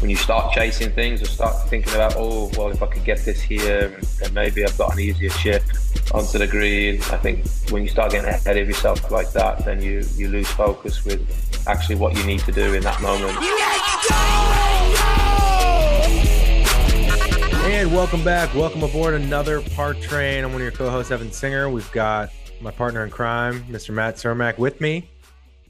when you start chasing things or start thinking about, oh, well, if I could get this here, then maybe I've got an easier chip onto the green. I think when you start getting ahead of yourself like that, then you, you lose focus with actually what you need to do in that moment. And welcome back. Welcome aboard another Par Train. I'm one of your co-hosts, Evan Singer. We've got my partner in crime, Mr. Matt Cermak, with me.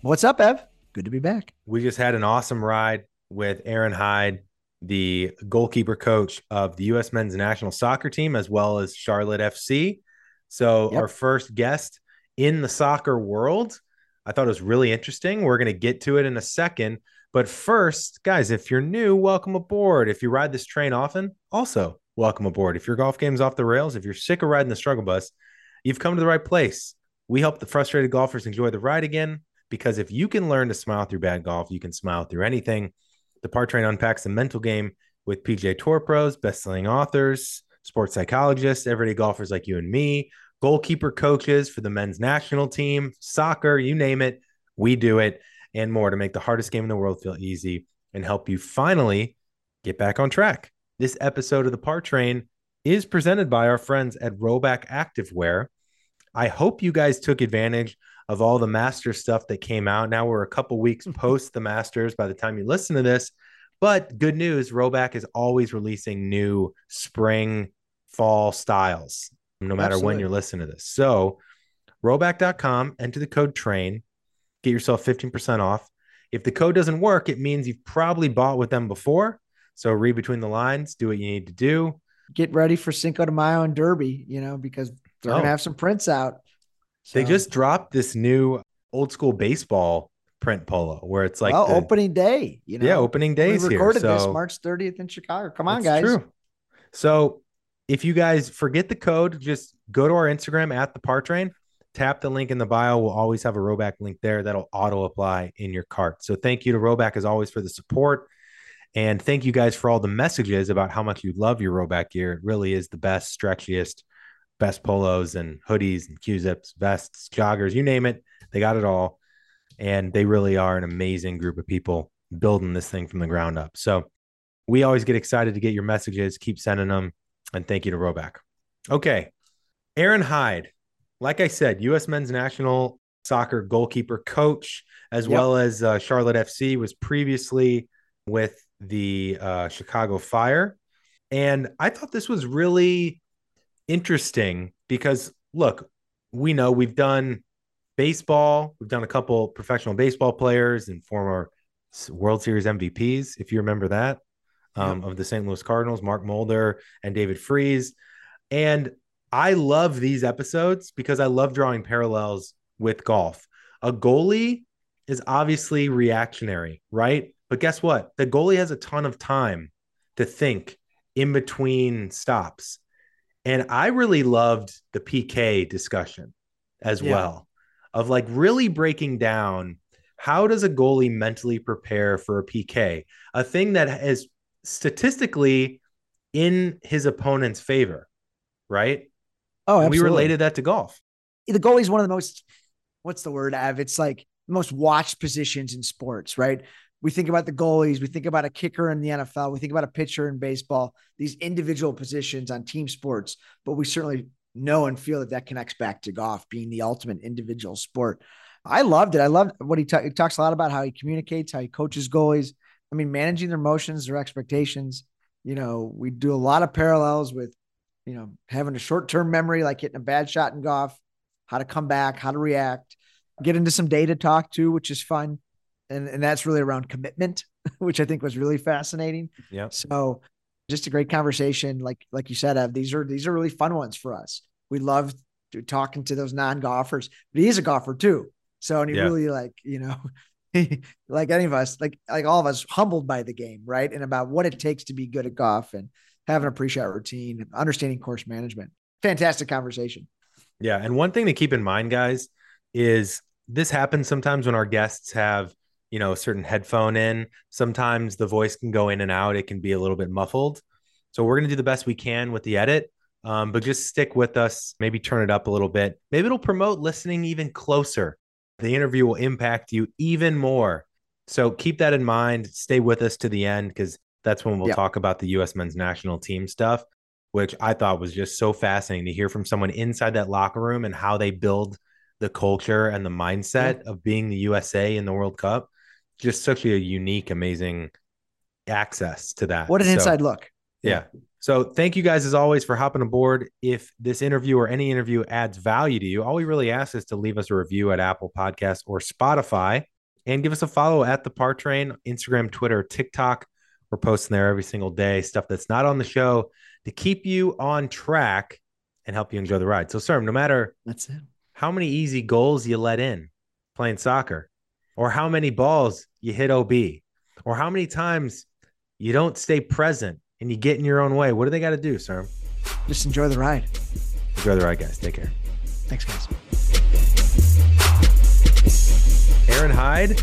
What's up, Ev? Good to be back. We just had an awesome ride with Aron Hyde, the goalkeeper coach of the U.S. men's national soccer team, as well as Charlotte FC. So, yep. our first guest in the soccer world. I thought it was really interesting. We're going to get to it in a second. But first, guys, if you're new, welcome aboard. If you ride this train often, also welcome aboard. If your golf game's off the rails, if you're sick of riding the struggle bus, you've come to the right place. We help the frustrated golfers enjoy the ride again because if you can learn to smile through bad golf, you can smile through anything. The Par Train unpacks the mental game with PGA Tour pros, best-selling authors, sports psychologists, everyday golfers like you and me, goalkeeper coaches for the men's national team, soccer, you name it, we do it, and more to make the hardest game in the world feel easy and help you finally get back on track. This episode of the Par Train is presented by our friends at Rhoback Activewear. I hope you guys took advantage of all the master stuff that came out. Now we're a couple weeks mm-hmm. post the masters by the time you listen to this. But good news, Rhoback is always releasing new spring, fall styles, no matter Absolutely. when you're listening to this. So, rhoback.com, enter the code TRAIN, get yourself 15% off. If the code doesn't work, it means you've probably bought with them before. So, read between the lines, do what you need to do. Get ready for Cinco de Mayo and Derby, you know, because they're oh. going to have some prints out. So. They just dropped this new old school baseball print polo where it's like well, the, opening day. You know, yeah, opening days. We recorded here, so. this March 30th in Chicago. Come on, guys. True. So if you guys forget the code, just go to our Instagram at the Par Train. Tap the link in the bio. We'll always have a Rhoback link there that'll auto apply in your cart. So thank you to Rhoback as always for the support. And thank you guys for all the messages about how much you love your Rhoback gear. It really is the best, stretchiest, best polos and hoodies and Q-zips, vests, joggers, you name it. They got it all. And they really are an amazing group of people building this thing from the ground up. So we always get excited to get your messages. Keep sending them. And thank you to Rhoback. Okay. Aron Hyde, like I said, U.S. men's national soccer goalkeeper coach, as yep. well as uh, Charlotte FC, was previously with the uh, Chicago Fire. And I thought this was really interesting because look, we know we've done baseball, we've done a couple professional baseball players and former World Series MVPs, if you remember that, um, of the St. Louis Cardinals, Mark Mulder and David Freese. And I love these episodes because I love drawing parallels with golf. A goalie is obviously reactionary, right? But guess what? The goalie has a ton of time to think in between stops. And I really loved the PK discussion as yeah. well of like really breaking down how does a goalie mentally prepare for a PK, a thing that is statistically in his opponent's favor, right? Oh, absolutely. we related that to golf. The goalie is one of the most, what's the word, Ev? It's like most watched positions in sports, right? We think about the goalies, we think about a kicker in the NFL, we think about a pitcher in baseball, these individual positions on team sports, but we certainly know and feel that that connects back to golf being the ultimate individual sport. I loved it. I loved what he, ta- he talks a lot about how he communicates, how he coaches goalies. I mean, managing their emotions, their expectations. You know, we do a lot of parallels with, you know, having a short term memory, like hitting a bad shot in golf, how to come back, how to react, get into some data talk too, which is fun and and that's really around commitment, which I think was really fascinating. Yeah. So just a great conversation. Like like you said, Ev, these are these are really fun ones for us. We love talking to those non golfers, but he's a golfer too. So and he yeah. really like you know. like any of us, like like all of us, humbled by the game, right? And about what it takes to be good at golf and having a pre-shot routine, understanding course management. Fantastic conversation. Yeah, and one thing to keep in mind, guys, is this happens sometimes when our guests have you know a certain headphone in sometimes the voice can go in and out it can be a little bit muffled so we're going to do the best we can with the edit um, but just stick with us maybe turn it up a little bit maybe it'll promote listening even closer the interview will impact you even more so keep that in mind stay with us to the end because That's when we'll Yep. talk about the U.S. men's national team stuff, which I thought was just so fascinating to hear from someone inside that locker room and how they build the culture and the mindset of being the USA in the World Cup. Just such a unique, amazing access to that. What an So- inside look. yeah. So thank you guys as always for hopping aboard. If this interview or any interview adds value to you, all we really ask is to leave us a review at Apple Podcasts or Spotify and give us a follow at the Par Train, Instagram, Twitter, TikTok. We're posting there every single day, stuff that's not on the show to keep you on track and help you enjoy the ride. So, sir, no matter That's it. how many easy goals you let in playing soccer, or how many balls you hit OB, or how many times you don't stay present and you get in your own way. What do they got to do, sir? Just enjoy the ride. Enjoy the ride, guys. Take care. Thanks, guys. Aron Hyde,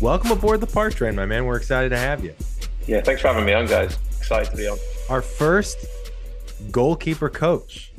welcome aboard the Par Train, my man. We're excited to have you. Yeah, thanks for having me on, guys. Excited to be on. Our first goalkeeper coach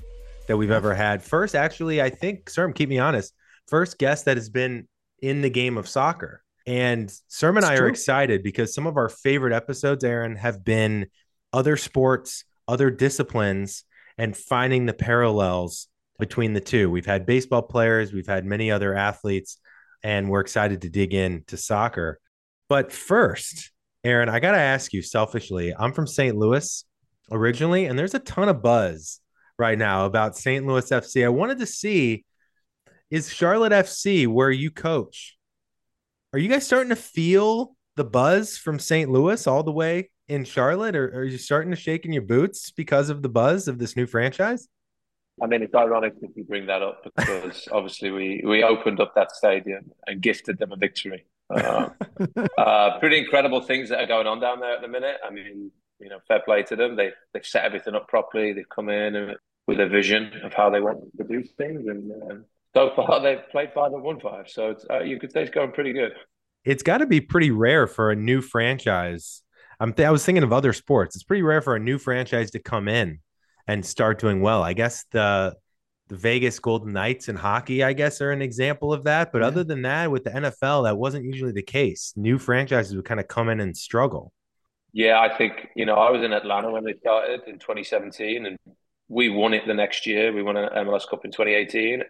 that we've ever had. First, actually, I think, Serm, keep me honest, first guest that has been in the game of soccer. And Serm and It's I are excited because some of our favorite episodes, Aron, have been other sports, other disciplines, and finding the parallels between the two. We've had baseball players, we've had many other athletes, and we're excited to dig into soccer. But first, Aron, I got to ask you selfishly, I'm from St. Louis originally, and there's a ton of buzz right now about St. Louis FC. I wanted to see is Charlotte FC where you coach? Are you guys starting to feel the buzz from St. Louis all the way in Charlotte, or are you starting to shake in your boots because of the buzz of this new franchise? I mean, it's ironic that you bring that up because obviously we, we opened up that stadium and gifted them a victory. Uh, uh, pretty incredible things that are going on down there at the minute. I mean, you know, fair play to them. They they've set everything up properly. They've come in and- with a vision of how they want to do things, and um, so far they've played five and won five. So it's, uh, you could say it's going pretty good. It's got to be pretty rare for a new franchise. I'm th- I was thinking of other sports. It's pretty rare for a new franchise to come in and start doing well. I guess the the Vegas Golden Knights in hockey, I guess, are an example of that. But Yeah. other than that, with the NFL, that wasn't usually the case. New franchises would kind of come in and struggle. Yeah, I think, you know, I was in Atlanta when they started in 2017 and we won it the next year. We won an MLS Cup in 2018.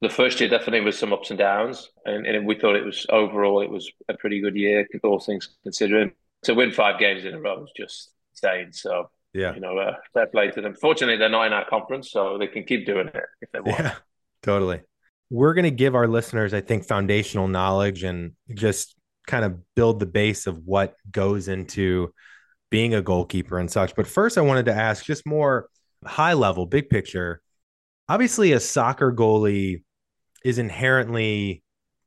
The first year definitely was some ups and downs, and, and we thought it was overall it was a pretty good year, all things considering. To win five games in a row was just insane. So, Yeah. you know, uh, fair play to them. Fortunately, they're not in our conference, so they can keep doing it if they want. Yeah, totally. We're going to give our listeners, I think, foundational knowledge and just kind of build the base of what goes into being a goalkeeper and such. But first, I wanted to ask just more high level, big picture. Obviously, a soccer goalie is inherently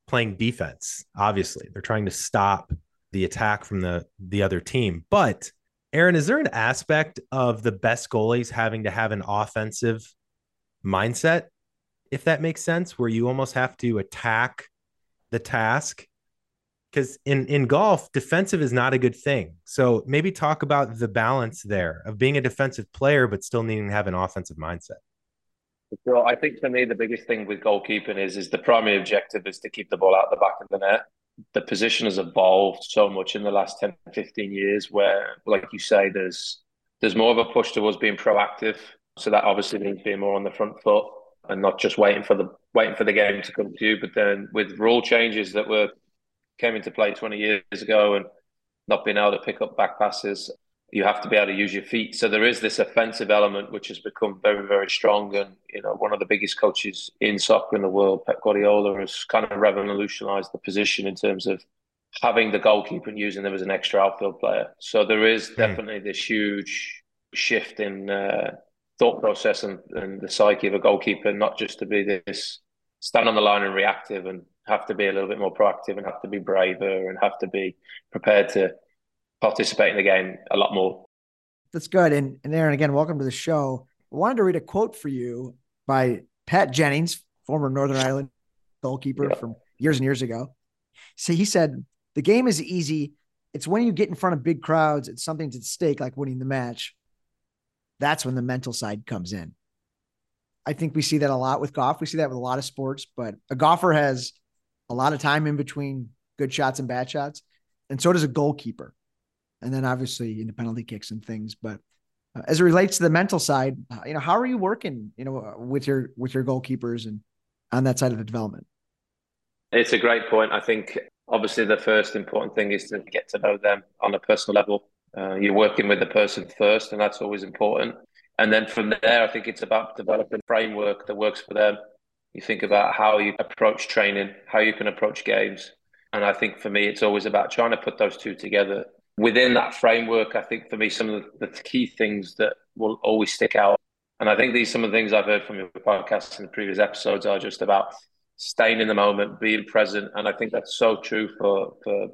playing defense. Obviously, they're trying to stop the attack from the the other team. But Aron, is there an aspect of the best goalies having to have an offensive mindset, if that makes sense, where you almost have to attack the task? Because in in golf, defensive is not a good thing. So maybe talk about the balance there of being a defensive player but still needing to have an offensive mindset. So I think for me the biggest thing with goalkeeping is is the primary objective is to keep the ball out the back of the net. The position has evolved so much in the last 10, 15 years where, like you say, there's there's more of a push towards being proactive. So that obviously means being more on the front foot and not just waiting for the waiting for the game to come to you. But then with rule changes that were came into play 20 years ago and not being able to pick up back passes, you have to be able to use your feet. So there is this offensive element which has become very, very strong. And you know, one of the biggest coaches in soccer in the world, Pep Guardiola, has kind of revolutionised the position in terms of having the goalkeeper and using them as an extra outfield player. So there is definitely this huge shift in uh, thought process and, and the psyche of a goalkeeper, not just to be this stand on the line and reactive and have to be a little bit more proactive and have to be braver and have to be prepared to participate in the game a lot more. That's good. And, and Aron, again, welcome to the show. I wanted to read a quote for you by Pat Jennings, former Northern Ireland goalkeeper Yeah. from years and years ago. So he said, The game is easy. It's when you get in front of big crowds, it's something to stake, like winning the match. That's when the mental side comes in. I think we see that a lot with golf. We see that with a lot of sports, but a golfer has a lot of time in between good shots and bad shots. And so does a goalkeeper. And then obviously in the penalty kicks and things. But uh, as it relates to the mental side, uh, you know, how are you working, you know, with your with your goalkeepers and on that side of the development? It's a great point. I think obviously the first important thing is to get to know them on a personal level. Uh, you're working with the person first, and that's always important. And then from there, I think it's about developing a framework that works for them. You think about how you approach training, how you can approach games. And I think for me, it's always about trying to put those two together. Within that framework, I think for me, some of the key things that will always stick out. And I think these some of the things I've heard from your podcast in the previous episodes are just about staying in the moment, being present. And I think that's so true for, for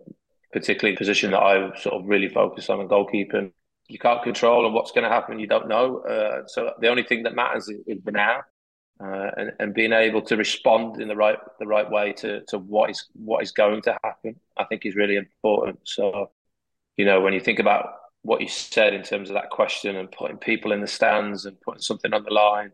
particularly position that I sort of really focus on in goalkeeping you can't control and what's going to happen you don't know uh, so the only thing that matters is, is the now uh, and, and being able to respond in the right the right way to to what is what is going to happen i think is really important so you know when you think about what you said in terms of that question and putting people in the stands and putting something on the line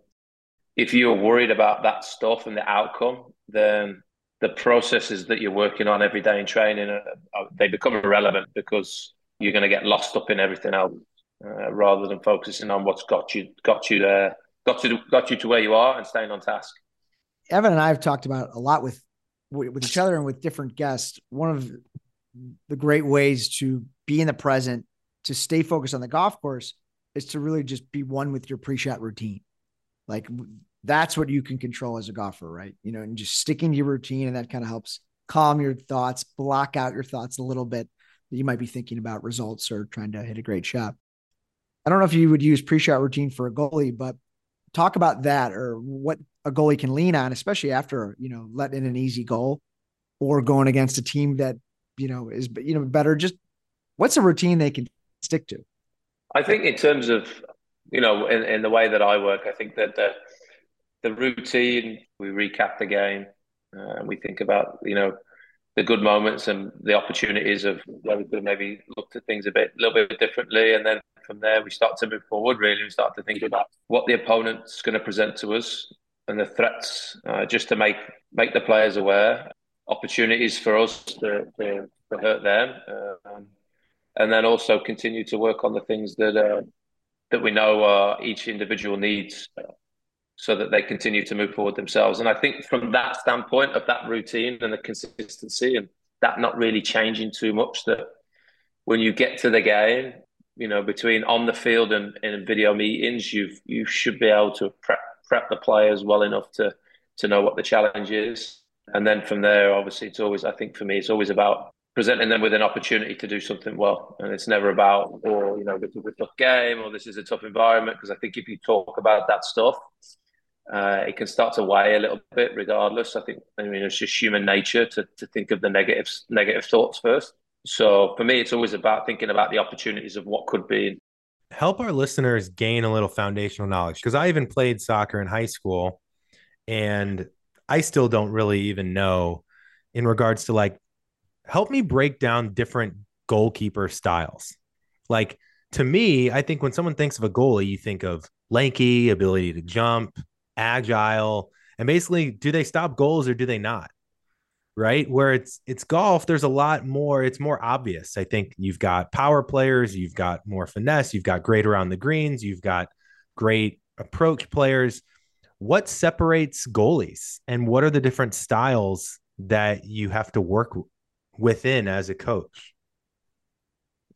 if you're worried about that stuff and the outcome then the processes that you're working on every day in training are, are, they become irrelevant because you're going to get lost up in everything else uh, rather than focusing on what's got you got you there, got you got you to where you are, and staying on task. Evan and I have talked about a lot with with each other and with different guests. One of the great ways to be in the present, to stay focused on the golf course, is to really just be one with your pre-shot routine. Like that's what you can control as a golfer, right? You know, and just sticking to your routine, and that kind of helps calm your thoughts, block out your thoughts a little bit you might be thinking about results or trying to hit a great shot. I don't know if you would use pre-shot routine for a goalie, but talk about that or what a goalie can lean on, especially after you know letting in an easy goal or going against a team that you know is you know better. Just what's a routine they can stick to? I think in terms of you know in, in the way that I work, I think that the the routine we recap the game uh, and we think about you know the good moments and the opportunities of where we could maybe looked at things a bit, a little bit differently, and then from there we start to move forward. Really, we start to think about what the opponent's going to present to us and the threats, uh, just to make make the players aware, opportunities for us to, to, to hurt them, um, and then also continue to work on the things that uh, that we know uh, each individual needs so that they continue to move forward themselves. And I think from that standpoint of that routine and the consistency and that not really changing too much, that when you get to the game, you know, between on the field and in video meetings, you you should be able to prep prep the players well enough to to know what the challenge is. And then from there, obviously, it's always I think for me, it's always about presenting them with an opportunity to do something well. And it's never about, or oh, you know, this is a tough game or this is a tough environment. Because I think if you talk about that stuff, uh, it can start to weigh a little bit regardless. I think I mean it's just human nature to to think of the negatives, negative negative thoughts first. So for me, it's always about thinking about the opportunities of what could be. Help our listeners gain a little foundational knowledge because I even played soccer in high school, and I still don't really even know in regards to like help me break down different goalkeeper styles. Like to me, I think when someone thinks of a goalie, you think of lanky, ability to jump, agile, and basically, do they stop goals or do they not? Right. Where it's it's golf, there's a lot more, it's more obvious. I think you've got power players, you've got more finesse, you've got great around the greens, you've got great approach players. What separates goalies and what are the different styles that you have to work within as a coach?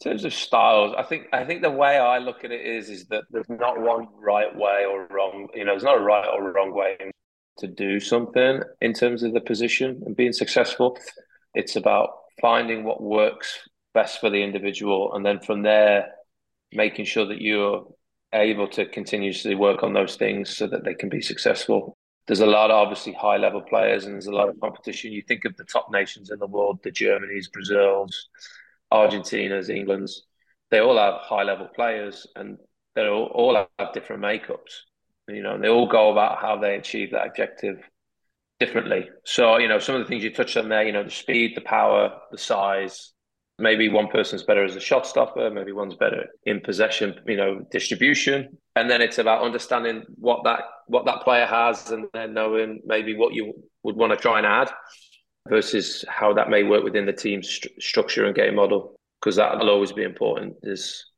In terms of styles, I think I think the way I look at it is is that there's not one right way or wrong. You know, there's not a right or wrong way to do something in terms of the position and being successful. It's about finding what works best for the individual, and then from there, making sure that you're able to continuously work on those things so that they can be successful. There's a lot of obviously high level players, and there's a lot of competition. You think of the top nations in the world, the Germanys, Brazils Argentina's, England's, they all have high level players and they all, all have different makeups. You know, and they all go about how they achieve that objective differently. So, you know, some of the things you touched on there, you know, the speed, the power, the size. Maybe one person's better as a shot stopper, maybe one's better in possession, you know, distribution. And then it's about understanding what that what that player has and then knowing maybe what you would want to try and add versus how that may work within the team's st- structure and game model. because that'll always be important. There's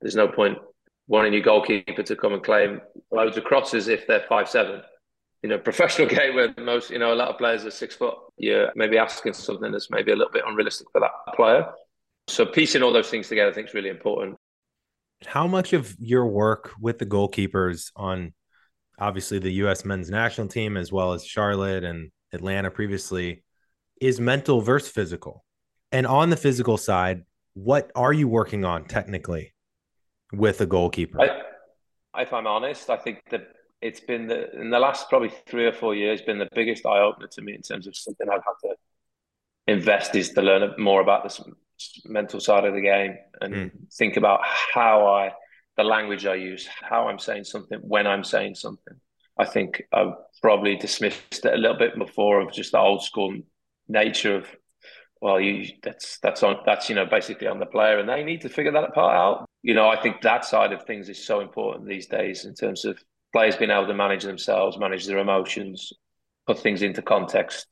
there's no point wanting your goalkeeper to come and claim loads of crosses if they're five seven. You know, professional game where most you know a lot of players are six foot. You're maybe asking something that's maybe a little bit unrealistic for that player. So piecing all those things together, I think, is really important. How much of your work with the goalkeepers on obviously the U.S. men's national team, as well as Charlotte and Atlanta previously, is mental versus physical? And on the physical side, what are you working on technically with a goalkeeper? I, if I'm honest, I think that it's been the in the last probably three or four years been the biggest eye opener to me in terms of something I've had to invest is to learn more about the mental side of the game and mm. think about how I the language I use, how I'm saying something when I'm saying something. I think I've probably dismissed it a little bit before of just the old school nature of well, you that's that's on that's you know basically on the player, and they need to figure that part out. You know, I think that side of things is so important these days in terms of players being able to manage themselves, manage their emotions, put things into context.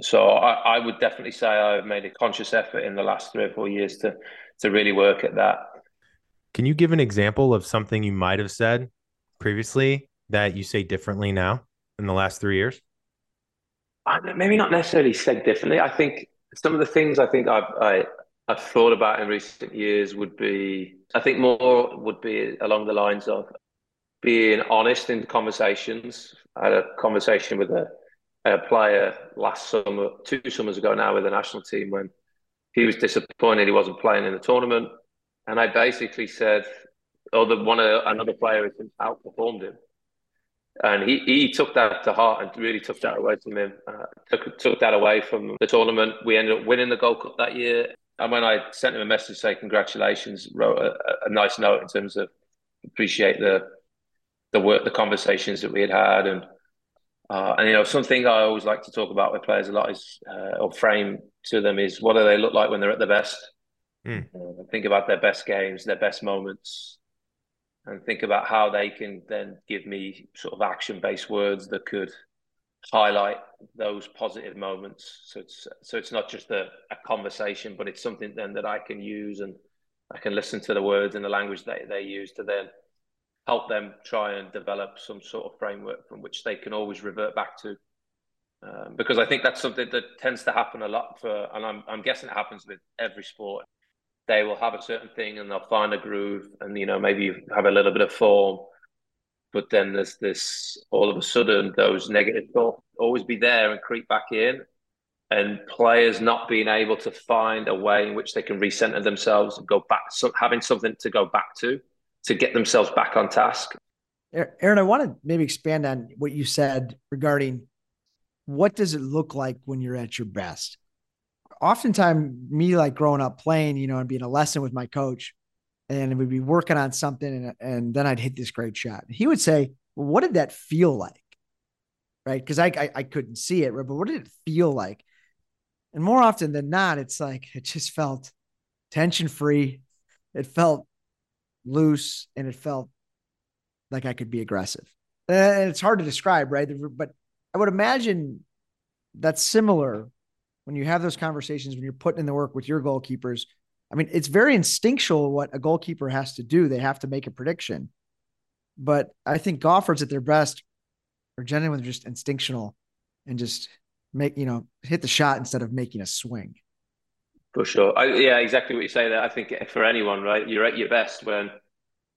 So I, I would definitely say I've made a conscious effort in the last three or four years to to really work at that. Can you give an example of something you might have said previously that you say differently now in the last three years? Maybe not necessarily said differently. I think some of the things I think I've I, I've thought about in recent years would be I think more would be along the lines of being honest in conversations. I had a conversation with a, a player last summer, two summers ago now, with the national team when he was disappointed he wasn't playing in the tournament, and I basically said, "Oh, the one another player has outperformed him." and he, he took that to heart and really took that away from him. Uh, took took that away from the tournament. We ended up winning the Gold Cup that year. And when I sent him a message saying congratulations, wrote a, a nice note in terms of appreciate the the work, the conversations that we had had, and uh, and you know something I always like to talk about with players a lot is uh, or frame to them is what do they look like when they're at their best. Mm. Uh, think about their best games, their best moments, and think about how they can then give me sort of action based words that could highlight those positive moments. So it's so it's not just a, a conversation, but it's something then that I can use and I can listen to the words and the language that they use to then help them try and develop some sort of framework from which they can always revert back to. Um, because I think that's something that tends to happen a lot for, and I'm, I'm guessing it happens with every sport. They will have a certain thing and they'll find a groove and you know maybe have a little bit of form but then there's this all of a sudden those negative thoughts always be there and creep back in. And players not being able to find a way in which they can recenter themselves and go back so having something to go back to to get themselves back on task aron i want to maybe expand on what you said regarding what does it look like when you're at your best oftentimes me like growing up playing, you know, and being a lesson with my coach, and we'd be working on something, and, and then I'd hit this great shot. He would say, well, "What did that feel like?" Right? Because I, I, I couldn't see it, right? But what did it feel like? And more often than not, it's like it just felt tension free. It felt loose, and it felt like I could be aggressive. And it's hard to describe, right? But I would imagine that's similar when you have those conversations, when you're putting in the work with your goalkeepers, I mean, it's very instinctual what a goalkeeper has to do. They have to make a prediction. But I think golfers at their best are generally just instinctual and just make, you know, hit the shot instead of making a swing. For sure. I, yeah, exactly what you say there. I think for anyone, right, you're at your best when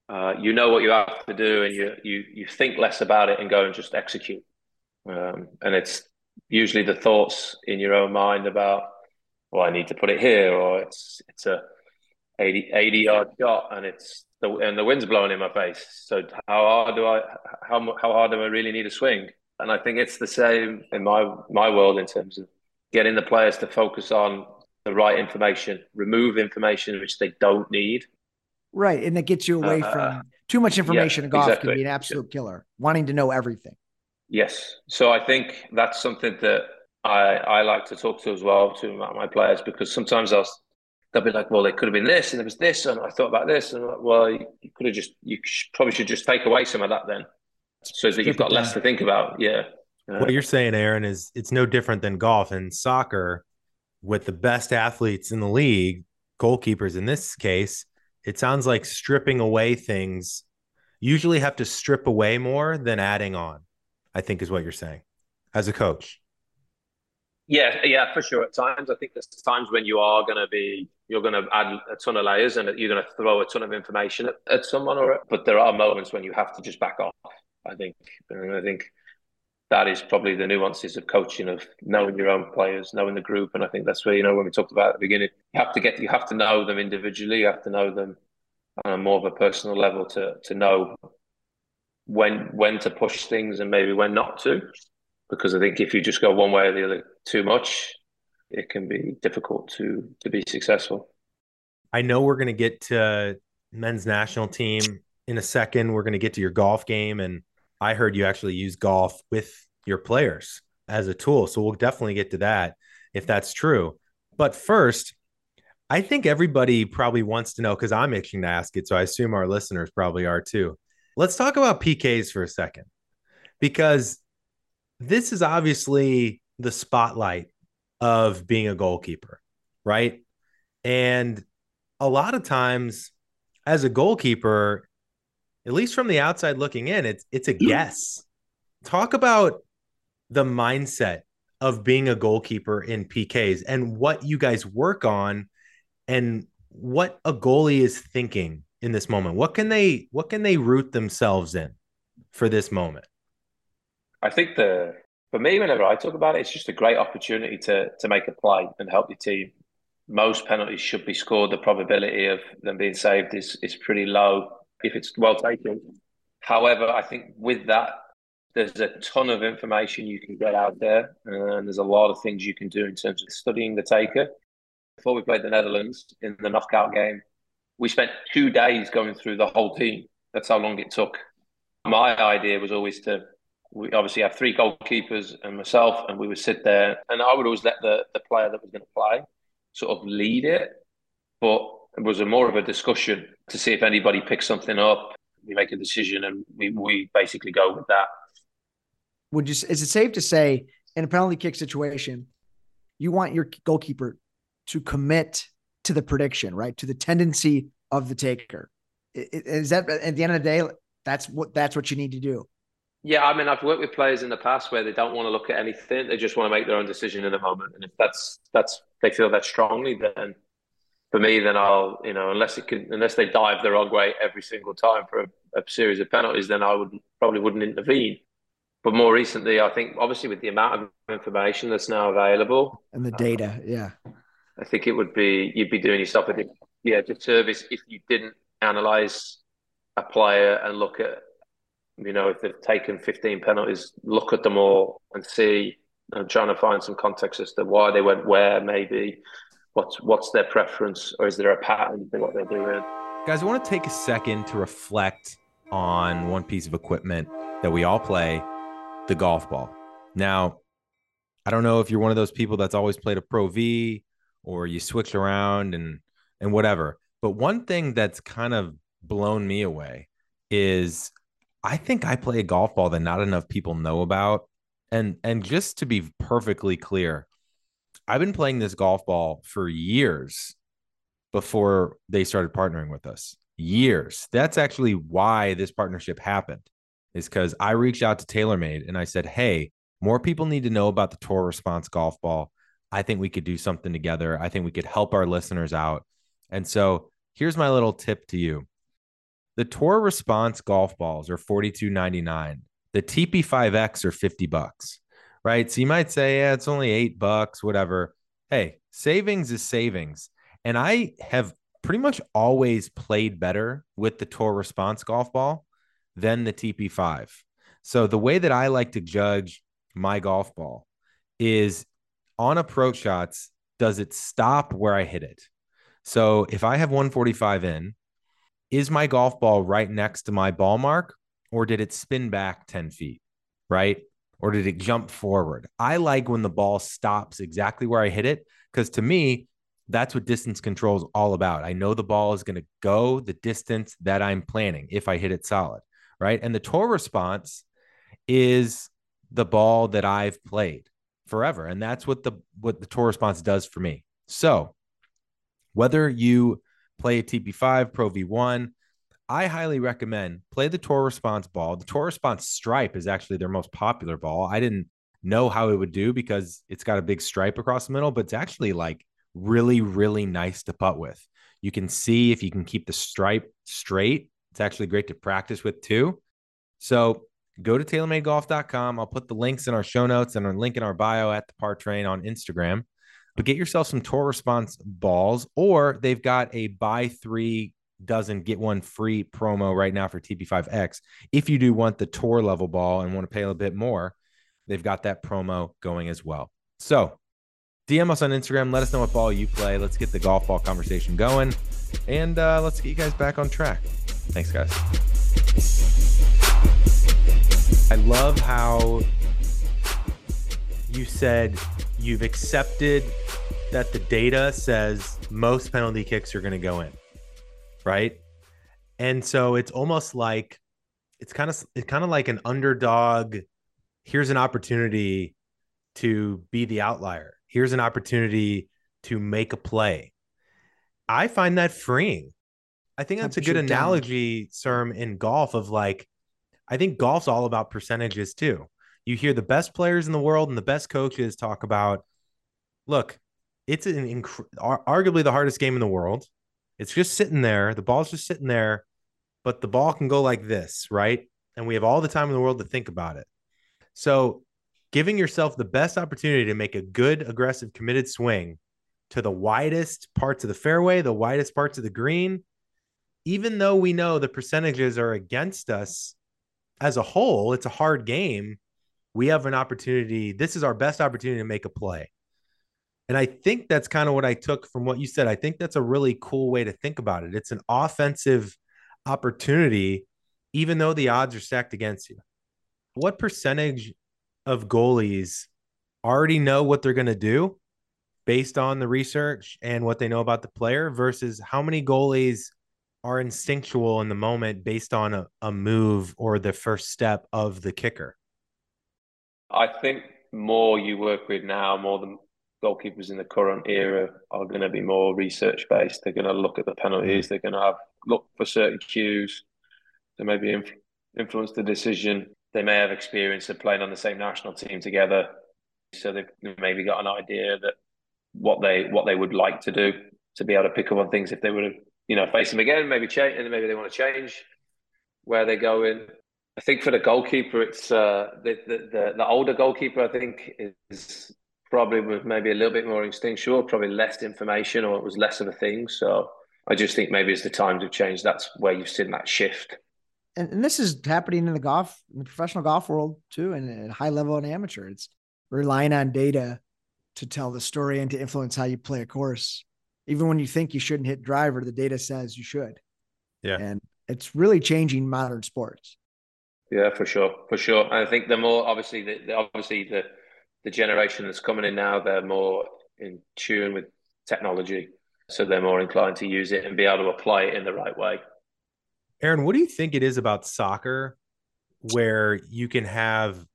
uh, you know what you have to do and you, you, you think less about it and go and just execute. Um, and it's usually the thoughts in your own mind about, well, I need to put it here, or it's it's a 80, 80 yard shot and it's the and the wind's blowing in my face. So how hard do I how how hard do I really need to swing? And I think it's the same in my my world in terms of getting the players to focus on the right information, remove information which they don't need. Right, and that gets you away uh, from too much information yeah, in golf exactly. can be an absolute yeah. killer. Wanting to know everything. Yes. So I think that's something that I, I like to talk to as well to my players because sometimes I'll they'll be like, well, it could have been this and there was this and I thought about this and like, well, you, could have just you probably should just take away some of that then, so that you've got less to think about. Yeah. Uh, what you're saying, Aron, is it's no different than golf and soccer with the best athletes in the league. goalkeepers in this case, it sounds like stripping away things usually have to strip away more than adding on, I think is what you're saying as a coach. Yeah, yeah, for sure. At times, I think there's times when you are going to be, you're going to add a ton of layers and you're going to throw a ton of information at, at someone, or but there are moments when you have to just back off. I think, I think that is probably the nuances of coaching, of knowing your own players, knowing the group, and I think that's where you know when we talked about at the beginning, you have to get, you have to know them individually, you have to know them on a more of a personal level to to know when when to push things and maybe when not to because I think if you just go one way or the other too much, it can be difficult to to be successful. I know we're going to get to men's national team in a second. We're going to get to your golf game, and I heard you actually use golf with your players as a tool. So we'll definitely get to that if that's true. But first, I think everybody probably wants to know because I'm itching to ask it. So I assume our listeners probably are too. Let's talk about PKs for a second because this is obviously the spotlight of being a goalkeeper, right? And a lot of times as a goalkeeper, at least from the outside looking in, it's it's a guess. Talk about the mindset of being a goalkeeper in PKs and what you guys work on and what a goalie is thinking in this moment. What can they what can they root themselves in for this moment? I think the for me, whenever I talk about it, it's just a great opportunity to to make a play and help your team. Most penalties should be scored. The probability of them being saved is is pretty low if it's well taken. However, I think with that, there's a ton of information you can get out there, and there's a lot of things you can do in terms of studying the taker. Before we played the Netherlands in the knockout game, we spent two days going through the whole team. That's how long it took. My idea was always to we obviously have three goalkeepers and myself, and we would sit there, and I would always let the, the player that was going to play sort of lead it, but it was a more of a discussion to see if anybody picks something up. We make a decision, and we, we basically go with that. Would you? Is it safe to say in a penalty kick situation, you want your goalkeeper to commit to the prediction, right? To the tendency of the taker. Is that at the end of the day, that's what that's what you need to do. Yeah, I mean, I've worked with players in the past where they don't want to look at anything; they just want to make their own decision in the moment. And if that's that's they feel that strongly, then for me, then I'll you know unless it can unless they dive the wrong way every single time for a, a series of penalties, then I would probably wouldn't intervene. But more recently, I think obviously with the amount of information that's now available and the data, uh, yeah, I think it would be you'd be doing yourself a yeah disservice if you didn't analyze a player and look at you know, if they've taken 15 penalties, look at them all and see and trying to find some context as to why they went where, maybe what's what's their preference, or is there a pattern to what they're doing? Guys, I want to take a second to reflect on one piece of equipment that we all play, the golf ball. Now, I don't know if you're one of those people that's always played a Pro V or you switch around and and whatever. But one thing that's kind of blown me away is I think I play a golf ball that not enough people know about. And and just to be perfectly clear, I've been playing this golf ball for years before they started partnering with us. Years. That's actually why this partnership happened. Is because I reached out to TaylorMade and I said, "Hey, more people need to know about the Tour Response golf ball. I think we could do something together. I think we could help our listeners out." And so, here's my little tip to you the Tour Response golf balls are $42.99. The TP5X are 50 bucks, right? So you might say, yeah, it's only eight bucks, whatever. Hey, savings is savings. And I have pretty much always played better with the Tour Response golf ball than the TP5. So the way that I like to judge my golf ball is on approach shots, does it stop where I hit it? So if I have 145 in is my golf ball right next to my ball mark or did it spin back 10 feet? Right. Or did it jump forward? I like when the ball stops exactly where I hit it because to me, that's what distance control is all about. I know the ball is going to go the distance that I'm planning if I hit it solid. Right. And the tour response is the ball that I've played forever. And that's what the what the tour response does for me. So Whether you play a TP5, Pro V1, I highly recommend play the Tour Response ball. The Tour Response stripe is actually their most popular ball. I didn't know how it would do because it's got a big stripe across the middle, but it's actually like really, really nice to putt with. You can see if you can keep the stripe straight. It's actually great to practice with too. So go to taylormadegolf.com. I'll put the links in our show notes and a link in our bio at the par train on Instagram. But get yourself some tour response balls, or they've got a buy three dozen get one free promo right now for TP5X. If you do want the tour level ball and want to pay a bit more, they've got that promo going as well. So DM us on Instagram. Let us know what ball you play. Let's get the golf ball conversation going. And uh, let's get you guys back on track. Thanks, guys. I love how you said you've accepted that the data says most penalty kicks are going to go in right? And so it's almost like it's kind of it's kind of like an underdog. Here's an opportunity to be the outlier. Here's an opportunity to make a play. I find that freeing. I think that's a good analogy, Serm, in golf of like, I think golf's all about percentages too. You hear the best players in the world and the best coaches talk about, look, it's an inc- arguably the hardest game in the world. It's just sitting there. The ball's just sitting there, but the ball can go like this, right? And we have all the time in the world to think about it. So, giving yourself the best opportunity to make a good, aggressive, committed swing to the widest parts of the fairway, the widest parts of the green, even though we know the percentages are against us as a whole, it's a hard game. We have an opportunity. This is our best opportunity to make a play. And I think that's kind of what I took from what you said. I think that's a really cool way to think about it. It's an offensive opportunity, even though the odds are stacked against you. What percentage of goalies already know what they're going to do based on the research and what they know about the player versus how many goalies are instinctual in the moment based on a, a move or the first step of the kicker? I think more you work with now, more than goalkeepers in the current era are going to be more research based. They're going to look at the penalties. Mm. They're going to have look for certain cues to maybe inf- influence the decision. They may have experience of playing on the same national team together, so they've maybe got an idea that what they what they would like to do to be able to pick up on things if they were to you know face them again, maybe change, and maybe they want to change where they're going. I think for the goalkeeper, it's uh, the, the, the the older goalkeeper. I think is probably with maybe a little bit more instinctual, probably less information, or it was less of a thing. So I just think maybe as the times have changed, that's where you've seen that shift. And, and this is happening in the golf, in the professional golf world too, and at high level and amateur. It's relying on data to tell the story and to influence how you play a course. Even when you think you shouldn't hit driver, the data says you should. Yeah. And it's really changing modern sports. Yeah, for sure, for sure. And I think the more obviously the, the obviously the the generation that's coming in now, they're more in tune with technology. So they're more inclined to use it and be able to apply it in the right way. Aron, what do you think it is about soccer where you can have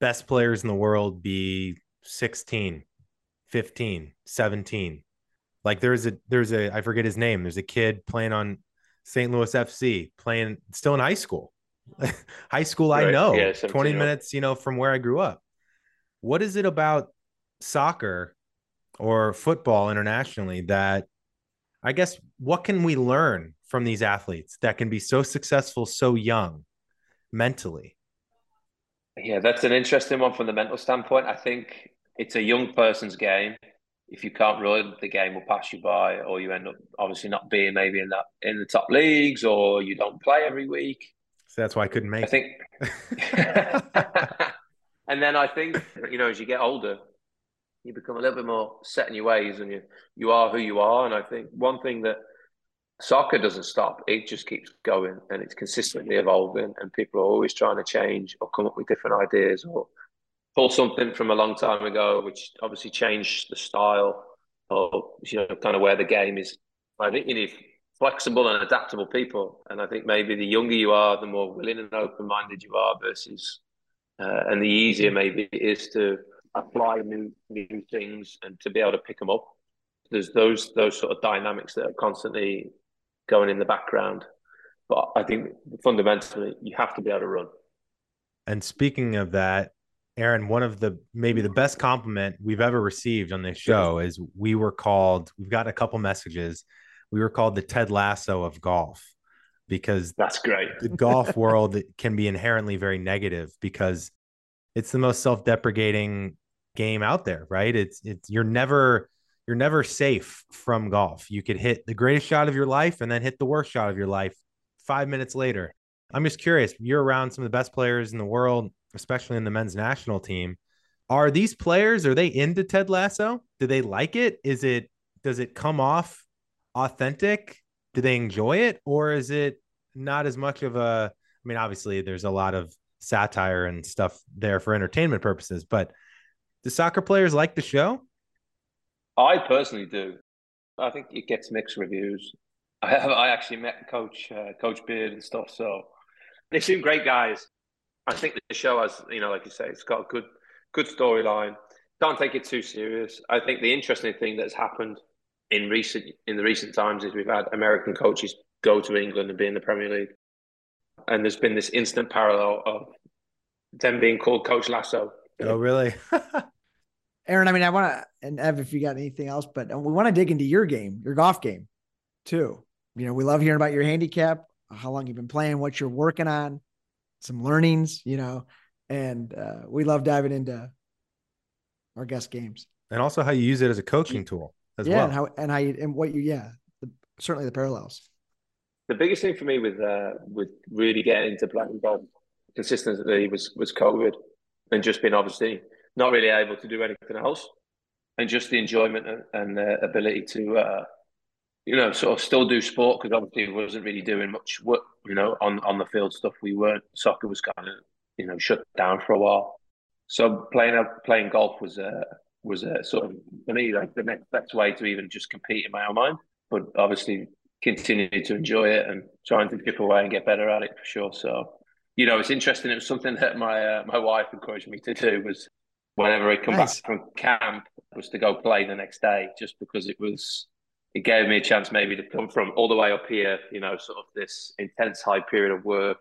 best players in the world be 16, 15, 17? Like there's a there's a I forget his name. There's a kid playing on St. Louis FC, playing still in high school. high school right. I know. Yeah, 20 minutes, you know, from where I grew up what is it about soccer or football internationally that I guess what can we learn from these athletes that can be so successful so young mentally? Yeah, that's an interesting one from the mental standpoint. I think it's a young person's game. If you can't run, the game will pass you by, or you end up obviously not being maybe in that in the top leagues, or you don't play every week. So that's why I couldn't make. I think. And then I think, you know, as you get older, you become a little bit more set in your ways and you, you are who you are. And I think one thing that soccer doesn't stop, it just keeps going and it's consistently evolving. And people are always trying to change or come up with different ideas or pull something from a long time ago, which obviously changed the style or, you know, kind of where the game is. I think you need flexible and adaptable people. And I think maybe the younger you are, the more willing and open minded you are versus uh, and the easier maybe it is to apply new new things and to be able to pick them up. there's those those sort of dynamics that are constantly going in the background. But I think fundamentally, you have to be able to run. And speaking of that, Aron, one of the maybe the best compliment we've ever received on this show is we were called, we've got a couple messages. We were called the Ted Lasso of golf because that's great. the golf world can be inherently very negative because it's the most self-deprecating game out there, right? It's it's you're never you're never safe from golf. You could hit the greatest shot of your life and then hit the worst shot of your life 5 minutes later. I'm just curious, you're around some of the best players in the world especially in the men's national team. Are these players are they into Ted Lasso? Do they like it? Is it does it come off authentic? Do they enjoy it or is it not as much of a I mean obviously there's a lot of satire and stuff there for entertainment purposes, but do soccer players like the show? I personally do. I think it gets mixed reviews. I have I actually met Coach uh, Coach Beard and stuff, so they seem great guys. I think the show has, you know, like you say, it's got a good, good storyline. Don't take it too serious. I think the interesting thing that's happened in recent in the recent times is we've had American coaches go to England and be in the Premier League, and there's been this instant parallel of them being called Coach Lasso. Oh, really? Aron, I mean, I want to, and Ev, if you got anything else, but we want to dig into your game, your golf game, too. You know, we love hearing about your handicap, how long you've been playing, what you're working on some learnings, you know, and uh, we love diving into our guest games and also how you use it as a coaching tool as yeah, well. and how and how you and what you yeah, the, certainly the parallels. The biggest thing for me with uh, with really getting into black and gold consistently was was COVID and just being obviously not really able to do anything else and just the enjoyment and, and uh, ability to uh, you know, sort of still do sport because obviously we wasn't really doing much work, you know, on, on the field stuff. We weren't, soccer was kind of, you know, shut down for a while. So playing playing golf was a, was a sort of, for me, like the next best way to even just compete in my own mind. But obviously continue to enjoy it and trying to chip away and get better at it for sure. So, you know, it's interesting. It was something that my uh, my wife encouraged me to do was whenever I come nice. back from camp was to go play the next day just because it was it gave me a chance maybe to come from all the way up here, you know, sort of this intense high period of work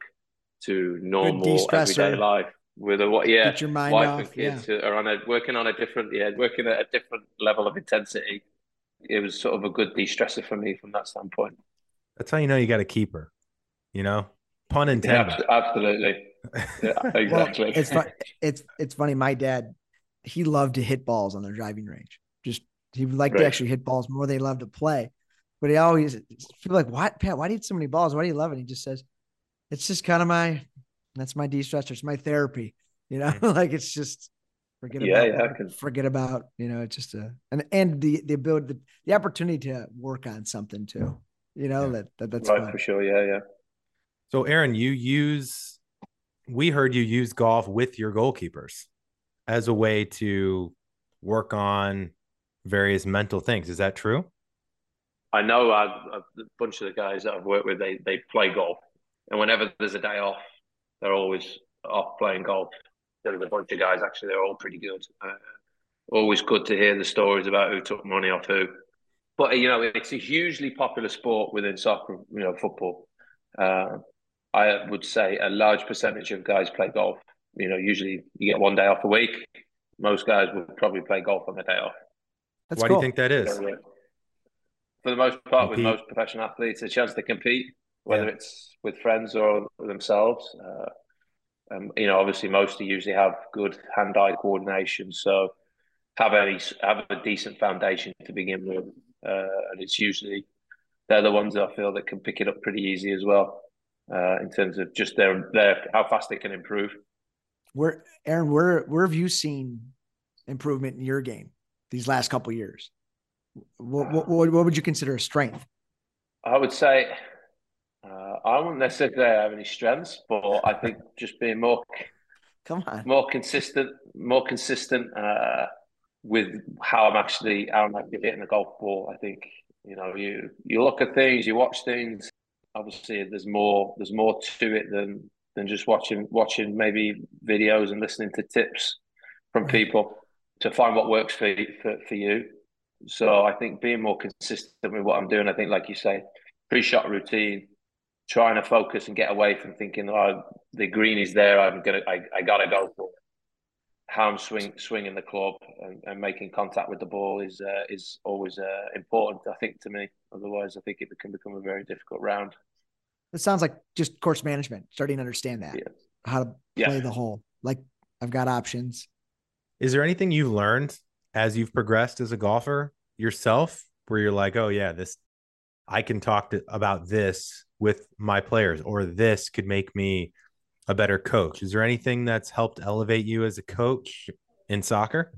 to normal everyday life with a what yeah Get your mind wife off, and kids yeah. are on a working on a different yeah working at a different level of intensity. It was sort of a good de-stressor for me from that standpoint. That's how you know you got a keeper, you know, pun intended. Yeah, absolutely, yeah, exactly. well, it's fun, it's it's funny. My dad, he loved to hit balls on their driving range. Just he would like right. to actually hit balls more than he loved to play. But he always feel like, what, Pat, why do you hit so many balls? Why do you love it? He just says, it's just kind of my, that's my de-stressor. It's my therapy, you know, mm-hmm. like it's just forget yeah, about, yeah, forget about, you know, it's just a, and, and the, the ability, the, the opportunity to work on something too, you know, yeah. that, that that's right fun. for sure. Yeah. Yeah. So Aron, you use, we heard you use golf with your goalkeepers as a way to work on various mental things. Is that true? I know I've, a bunch of the guys that I've worked with, they, they play golf. And whenever there's a day off, they're always off playing golf. There's a bunch of guys, actually, they're all pretty good. Uh, always good to hear the stories about who took money off who. But, you know, it's a hugely popular sport within soccer, you know, football. Uh, I would say a large percentage of guys play golf. You know, usually you get one day off a week. Most guys would probably play golf on the day off. That's Why cool. do you think that is? For the most part, compete. with most professional athletes, a chance to compete, whether yeah. it's with friends or themselves. Uh, um, you know, obviously, most usually have good hand-eye coordination, so have a have a decent foundation to begin with, uh, and it's usually they're the ones that I feel that can pick it up pretty easy as well, uh, in terms of just their their how fast they can improve. Where Aron, where where have you seen improvement in your game? these last couple years? What, what, what, would you consider a strength? I would say uh, I wouldn't necessarily have any strengths, but I think just being more, come on, more consistent, more consistent uh, with how I'm actually how I'm actually hitting the golf ball. I think you know you you look at things, you watch things. Obviously, there's more there's more to it than than just watching watching maybe videos and listening to tips from people to find what works for for, for you. So I think being more consistent with what I'm doing, I think, like you say, pre-shot routine, trying to focus and get away from thinking, oh, the green is there, I'm gonna, I, I gotta go for it. How I'm swing, swinging the club and, and making contact with the ball is uh, is always uh, important, I think, to me. Otherwise, I think it can become a very difficult round. It sounds like just course management, starting to understand that, yeah. how to play yeah. the hole. Like I've got options. Is there anything you've learned as you've progressed as a golfer yourself where you're like, oh yeah, this I can talk to, about this with my players, or this could make me a better coach. Is there anything that's helped elevate you as a coach in soccer?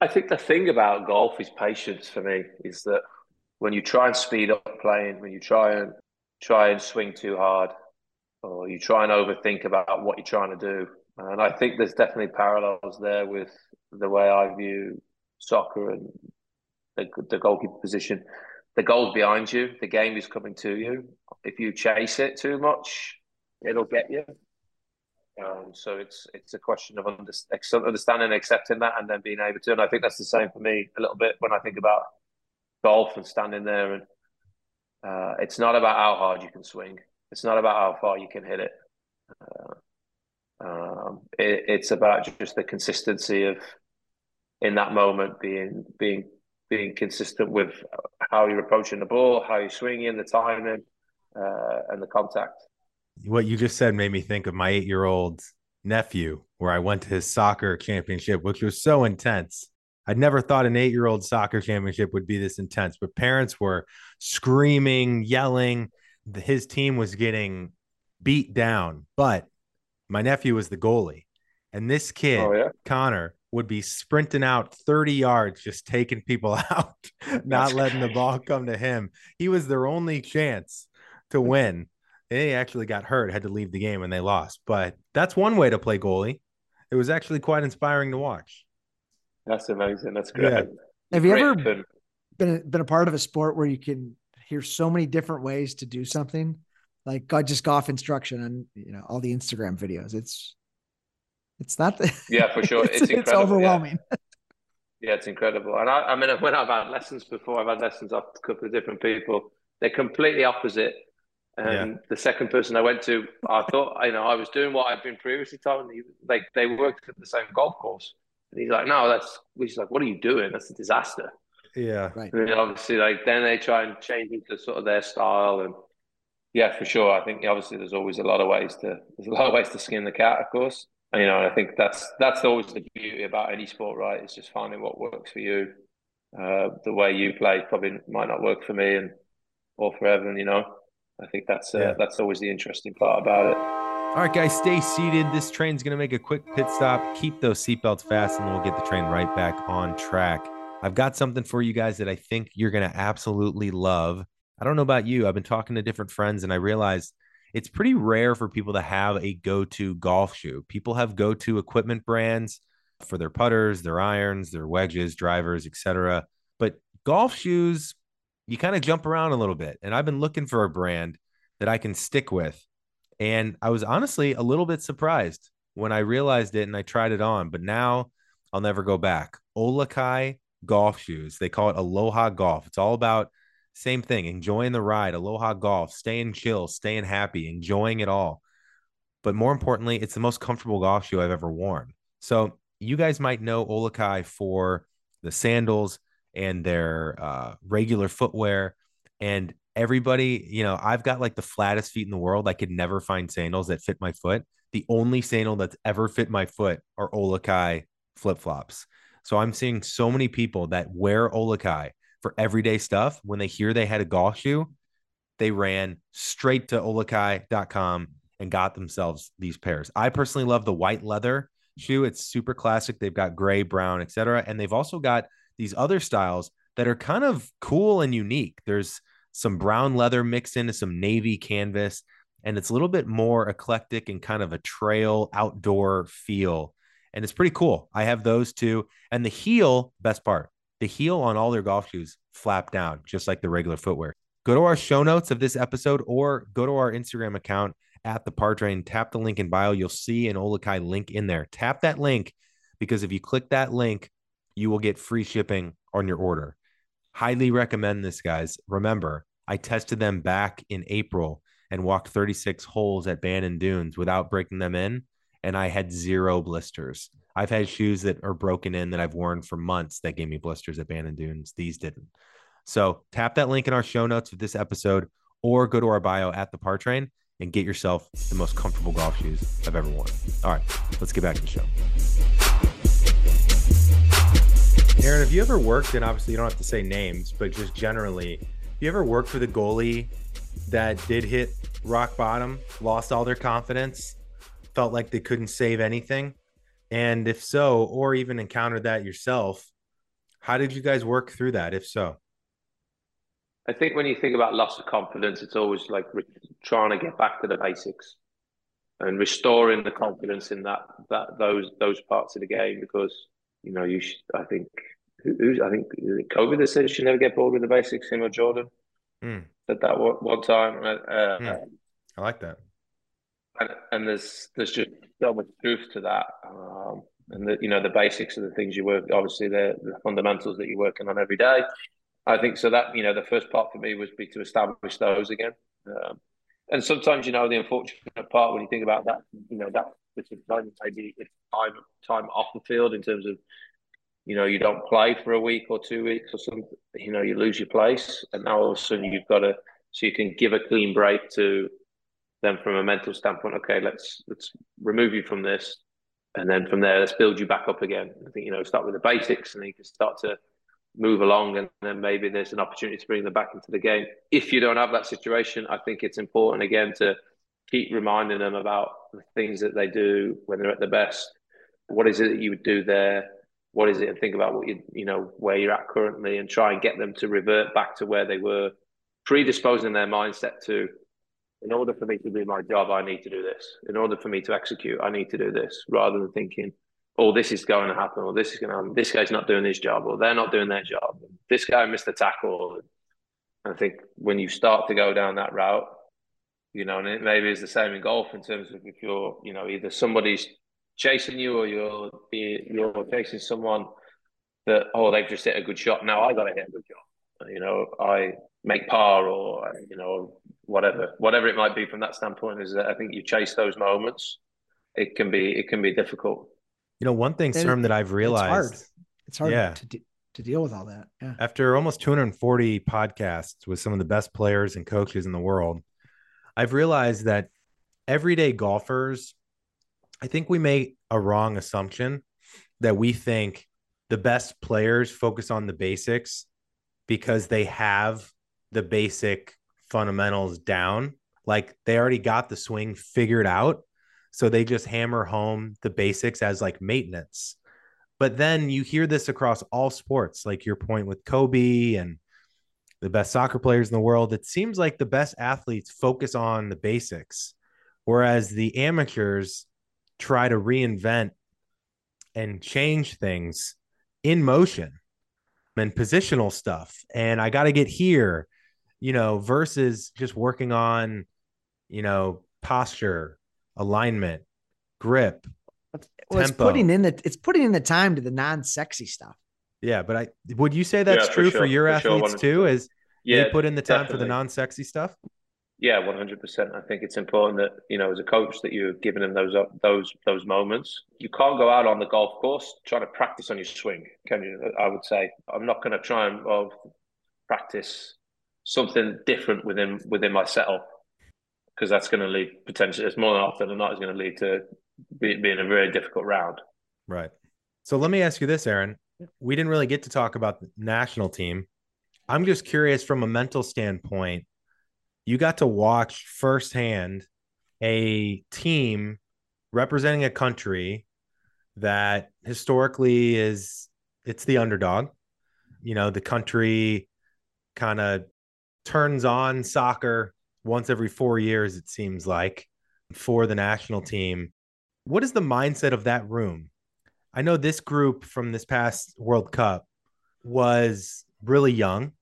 I think the thing about golf is patience for me. Is that when you try and speed up playing, when you try and try and swing too hard, or you try and overthink about what you're trying to do, and I think there's definitely parallels there with the way I view soccer and the, the goalkeeper position. The goal's behind you. The game is coming to you. If you chase it too much, it'll get you. Um, so it's it's a question of understanding and accepting that, and then being able to. And I think that's the same for me a little bit when I think about golf and standing there. And uh, it's not about how hard you can swing. It's not about how far you can hit it. Uh, um, it, it's about just the consistency of in that moment being being being consistent with how you're approaching the ball, how you're swinging, the timing, uh, and the contact. What you just said made me think of my eight-year-old nephew, where I went to his soccer championship, which was so intense. I'd never thought an eight-year-old soccer championship would be this intense, but parents were screaming, yelling. His team was getting beat down, but my nephew was the goalie, and this kid, oh, yeah? Connor, would be sprinting out 30 yards, just taking people out, not letting the ball come to him. He was their only chance to mm. win. They actually got hurt, had to leave the game, and they lost. But that's one way to play goalie. It was actually quite inspiring to watch. That's amazing. That's great. Yeah. Have you ever been been a part of a sport where you can hear so many different ways to do something? like God, just golf instruction and you know all the Instagram videos. It's it's not the, yeah for sure. It's, it's, it's overwhelming. Yeah. yeah. it's incredible. And I, I mean, when I've had lessons before, I've had lessons off a couple of different people. They're completely opposite. And yeah. the second person I went to, I thought, you know, I was doing what I'd been previously told. And he, like they worked at the same golf course. And he's like, no, that's, he's like, what are you doing? That's a disaster. Yeah. Right. And obviously, like, then they try and change into sort of their style. And yeah, for sure. I think obviously there's always a lot of ways to there's a lot of ways to skin the cat, of course. You know, I think that's that's always the beauty about any sport, right? It's just finding what works for you. Uh, the way you play probably might not work for me, and or for Evan. You know, I think that's uh, yeah. that's always the interesting part about it. All right, guys, stay seated. This train's going to make a quick pit stop. Keep those seatbelts fast, and we'll get the train right back on track. I've got something for you guys that I think you're going to absolutely love. I don't know about you. I've been talking to different friends and I realized it's pretty rare for people to have a go to golf shoe. People have go to equipment brands for their putters, their irons, their wedges, drivers, etc. But golf shoes, you kind of jump around a little bit. And I've been looking for a brand that I can stick with. And I was honestly a little bit surprised when I realized it and I tried it on, but now I'll never go back. Olukai golf shoes. They call it Aloha Golf. It's all about same thing, enjoying the ride, aloha golf, staying chill, staying happy, enjoying it all. But more importantly, it's the most comfortable golf shoe I've ever worn. So you guys might know Olukai for the sandals and their uh, regular footwear. And everybody, you know, I've got like the flattest feet in the world. I could never find sandals that fit my foot. The only sandal that's ever fit my foot are Olukai flip flops. So I'm seeing so many people that wear Olukai for everyday stuff, when they hear they had a golf shoe, they ran straight to olukai.com and got themselves these pairs. I personally love the white leather shoe. It's super classic. They've got gray, brown, etc. And they've also got these other styles that are kind of cool and unique. There's some brown leather mixed into some navy canvas, and it's a little bit more eclectic and kind of a trail outdoor feel. And it's pretty cool. I have those two. And the heel, best part, the heel on all their golf shoes flap down, just like the regular footwear. Go to our show notes of this episode or go to our Instagram account at the Par Train. Tap the link in bio. You'll see an Olukai link in there. Tap that link because if you click that link, you will get free shipping on your order. Highly recommend this, guys. Remember, I tested them back in April and walked 36 holes at Bandon Dunes without breaking them in, and I had zero blisters. I've had shoes that are broken in that I've worn for months that gave me blisters at Bandon Dunes. These didn't. So tap that link in our show notes of this episode or go to our bio at the Par Train and get yourself the most comfortable golf shoes I've ever worn. All right, let's get back to the show. Aron, have you ever worked, and obviously you don't have to say names, but just generally, have you ever worked with a goalie that did hit rock bottom, lost all their confidence, felt like they couldn't save anything? And if so, or even encountered that yourself, how did you guys work through that, if so? I think when you think about loss of confidence, it's always like trying to get back to the basics and restoring the confidence in that that those those parts of the game because you know you should, I think who's I think Kobe that said you should never get bored with the basics. Him or Jordan mm. said that one, one time. Uh, mm. I like that. And, and, there's there's just so much truth to that. Um, and the, you know the basics of the things you work obviously the, the fundamentals that you're working on every day I think so. That you know, the first part for me was be to establish those again. Um, and sometimes, you know, the unfortunate part when you think about that, you know, that maybe it's time time off the field in terms of, you know, you don't play for a week or two weeks or something. You know, you lose your place, and now all of a sudden you've got to so you can give a clean break to them from a mental standpoint. Okay, let's let's remove you from this, and then from there let's build you back up again. I think you know start with the basics, and then you can start to move along and then maybe there's an opportunity to bring them back into the game. If you don't have that situation, I think it's important again to keep reminding them about the things that they do when they're at the best. What is it that you would do there? What is it? And think about what you you know where you're at currently, and try and get them to revert back to where they were, predisposing their mindset to. In order for me to do my job, I need to do this. In order for me to execute, I need to do this, rather than thinking, oh, this is going to happen, or this is going to happen. This guy's not doing his job, or they're not doing their job. This guy missed a tackle. I think when you start to go down that route, you know, and it maybe it's the same in golf in terms of if you're, you know, either somebody's chasing you or you're you're chasing someone that oh they've just hit a good shot. Now I got to hit a good shot. You know, I make par or you know whatever whatever it might be from that standpoint is that I think you chase those moments. It can be it can be difficult. You know, one thing, Serm, that I've realized. It's hard. It's hard yeah. to, de- to deal with all that. Yeah. After almost 240 podcasts with some of the best players and coaches in the world, I've realized that everyday golfers, I think we make a wrong assumption that we think the best players focus on the basics because they have the basic fundamentals down. Like they already got the swing figured out so they just hammer home the basics as like maintenance. But then you hear this across all sports, like your point with Kobe and the best soccer players in the world. It seems like the best athletes focus on the basics, whereas the amateurs try to reinvent and change things in motion and positional stuff. And I got to get here, you know, versus just working on, you know, posture alignment, grip. Well, it's putting in the it's putting in the time to the non-sexy stuff. Yeah, but I would you say that's yeah, true for, sure. for your for athletes sure. too? Is yeah, they put in the time definitely. for the non-sexy stuff? Yeah, one hundred percent. I think it's important that you know, as a coach, that you're giving them those up those those moments. You can't go out on the golf course trying to practice on your swing, can you? I would say I'm not going to try and well, practice something different within within my setup because that's going to lead potentially, it's more often than not, is going to lead to be, being a very difficult round. Right. So let me ask you this, Aron. We didn't really get to talk about the national team. I'm just curious from a mental standpoint, you got to watch firsthand a team representing a country that historically is it's the underdog. You know, the country kind of turns on soccer once every four years, it seems like, for the national team. What is the mindset of that room? I know this group from this past World Cup was really young.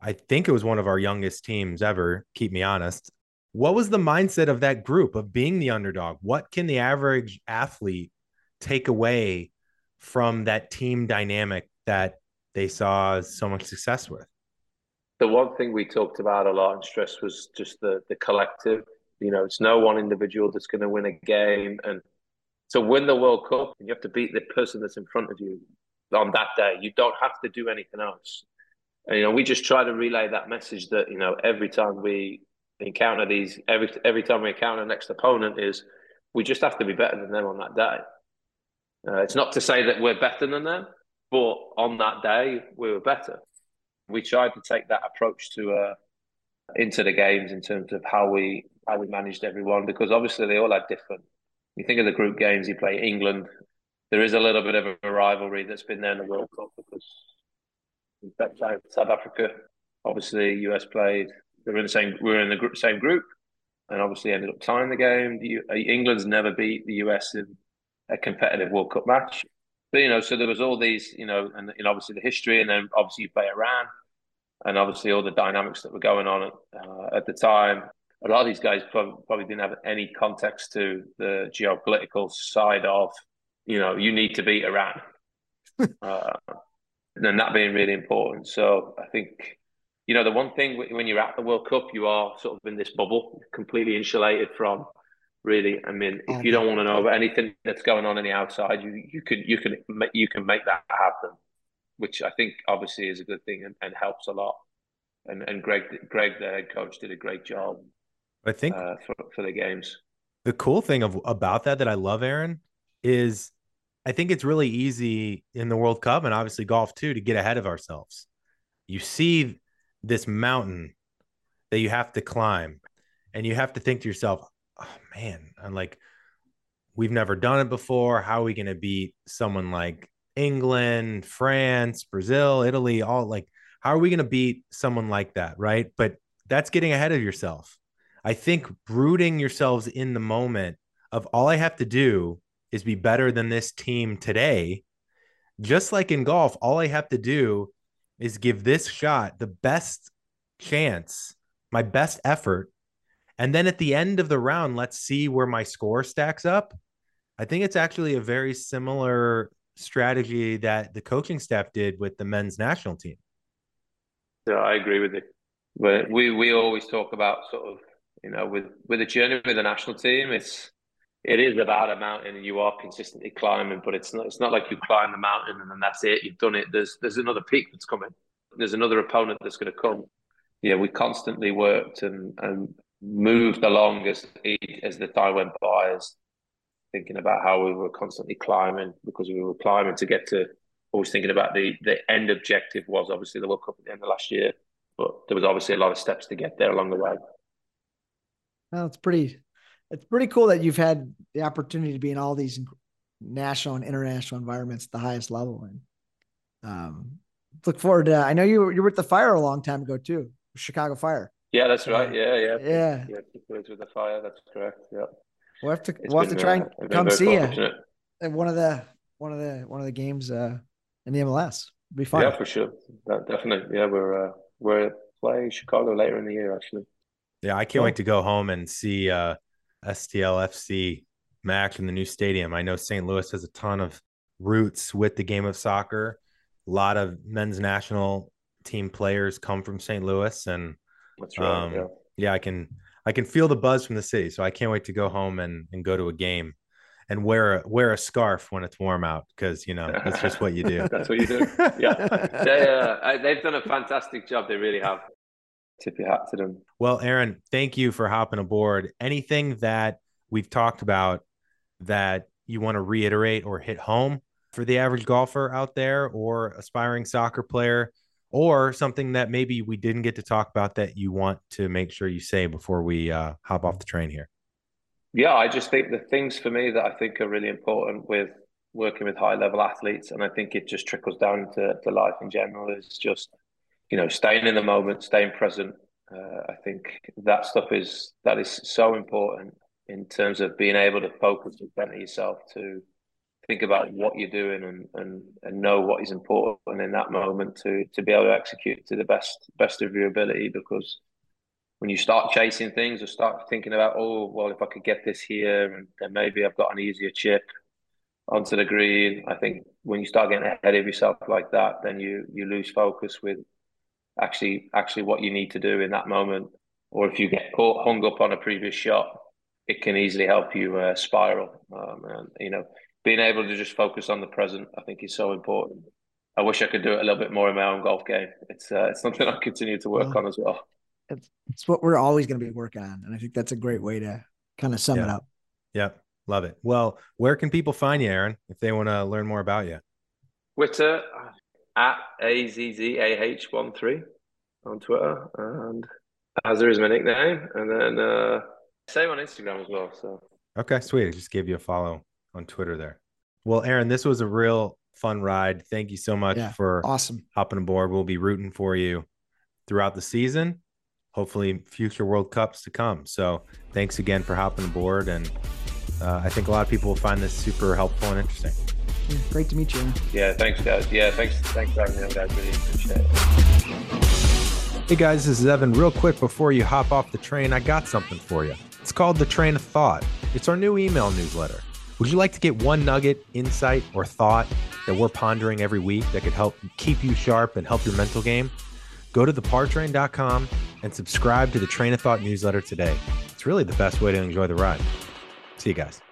I think it was one of our youngest teams ever, keep me honest. What was the mindset of that group of being the underdog? What can the average athlete take away from that team dynamic that they saw so much success with? The one thing we talked about a lot and stressed was just the the collective. You know, it's no one individual that's going to win a game, and to win the World Cup, you have to beat the person that's in front of you on that day. You don't have to do anything else. And, you know, we just try to relay that message that you know every time we encounter these, every every time we encounter the next opponent, is we just have to be better than them on that day. Uh, it's not to say that we're better than them, but on that day we were better. We tried to take that approach to uh, into the games in terms of how we how we managed everyone because obviously they all had different. You think of the group games you play England, there is a little bit of a rivalry that's been there in the World Cup because in fact, South Africa, obviously US played. They were in the same. We were in the group, same group, and obviously ended up tying the game. The, England's never beat the US in a competitive World Cup match. But you know, so there was all these, you know, and, and obviously the history, and then obviously you play Iran, and obviously all the dynamics that were going on at, uh, at the time. A lot of these guys probably, probably didn't have any context to the geopolitical side of, you know, you need to beat Iran, uh, and that being really important. So I think you know, the one thing when you're at the World Cup, you are sort of in this bubble, completely insulated from really. I mean, if you don't want to know about anything that's going on in the outside, you you can you can you can make that happen, which I think obviously is a good thing and, and helps a lot. And and Gregg Gregg the head coach did a great job. I think uh, for for the games. The cool thing of about that that I love, Aron, is I think it's really easy in the World Cup and obviously golf too to get ahead of ourselves. You see this mountain that you have to climb and you have to think to yourself oh man i'm like we've never done it before how are we going to beat someone like england france brazil italy all like how are we going to beat someone like that right but that's getting ahead of yourself i think rooting yourselves in the moment of all i have to do is be better than this team today just like in golf all i have to do is give this shot the best chance, my best effort. And then at the end of the round, let's see where my score stacks up. I think it's actually a very similar strategy that the coaching staff did with the men's national team. Yeah, I agree with it. But we we always talk about sort of you know with with the journey with the national team, it's it is about a mountain and you are consistently climbing, but it's not it's not like you climb the mountain and then that's it. You've done it. There's there's another peak that's coming. There's another opponent that's going to come. Yeah, we constantly worked and and moved along as as the time went by, as thinking about how we were constantly climbing because we were climbing to get to. Always thinking about the the end objective was obviously the World Cup at the end of last year, but there was obviously a lot of steps to get there along the way. Well, it's pretty it's pretty cool that you've had the opportunity to be in all these national and international environments at the highest level. And um, look forward to. I know you you were at the fire a long time ago too, Chicago Fire. Yeah, that's right. Yeah, yeah, yeah. Yeah, with the fire. That's correct. Yeah. We'll have to we'll have to try uh, and come see you at one of the one of the one of the games uh, in the MLS. It'll be fun. Yeah, for sure. That, definitely. Yeah, we're uh, we're playing Chicago later in the year actually. Yeah, I can't cool. wait to go home and see uh, STLFC match in the new stadium. I know St. Louis has a ton of roots with the game of soccer. A lot of men's national team players come from St. Louis, and right, um, yeah. yeah, I can I can feel the buzz from the city. So I can't wait to go home and and go to a game and wear a wear a scarf when it's warm out because you know that's just what you do. that's what you do. Yeah, they, uh, they've done a fantastic job. They really have tip your hat to them. Well, Aron, thank you for hopping aboard. Anything that we've talked about that you want to reiterate or hit home for the average golfer out there or aspiring soccer player or something that maybe we didn't get to talk about that you want to make sure you say before we uh, hop off the train here? Yeah, I just think the things for me that I think are really important with working with high level athletes, and I think it just trickles down to, to life in general, is just you know, staying in the moment, staying present. Uh, I think that stuff is that is so important in terms of being able to focus and center yourself to think about what you're doing and, and and know what is important in that moment to to be able to execute to the best best of your ability because when you start chasing things or start thinking about oh well if I could get this here and then maybe I've got an easier chip onto the green I think when you start getting ahead of yourself like that then you you lose focus with actually actually what you need to do in that moment. Or if you get caught, hung up on a previous shot, it can easily help you uh, spiral. Um, and you know, being able to just focus on the present, I think, is so important. I wish I could do it a little bit more in my own golf game. It's uh, it's something I continue to work well, on as well. It's, it's what we're always going to be working on, and I think that's a great way to kind of sum yeah. it up. Yeah, love it. Well, where can people find you, Aron, if they want to learn more about you? Twitter at AZZAH13 on Twitter, and Azza is my nickname, and then uh, same on Instagram as well. So okay, sweet. I just gave you a follow on Twitter there. Well, Aron, this was a real fun ride. Thank you so much yeah, for awesome hopping aboard. We'll be rooting for you throughout the season. Hopefully, future World Cups to come. So, thanks again for hopping aboard, and uh, I think a lot of people will find this super helpful and interesting. Yeah, great to meet you. Yeah, thanks, guys. Yeah, thanks, thanks for having me on, guys. Really appreciate it. Hey guys, this is Evan. Real quick before you hop off the train, I got something for you. It's called the Train of Thought. It's our new email newsletter. Would you like to get one nugget, insight, or thought that we're pondering every week that could help keep you sharp and help your mental game? Go to thepartrain.com and subscribe to the Train of Thought newsletter today. It's really the best way to enjoy the ride. See you guys.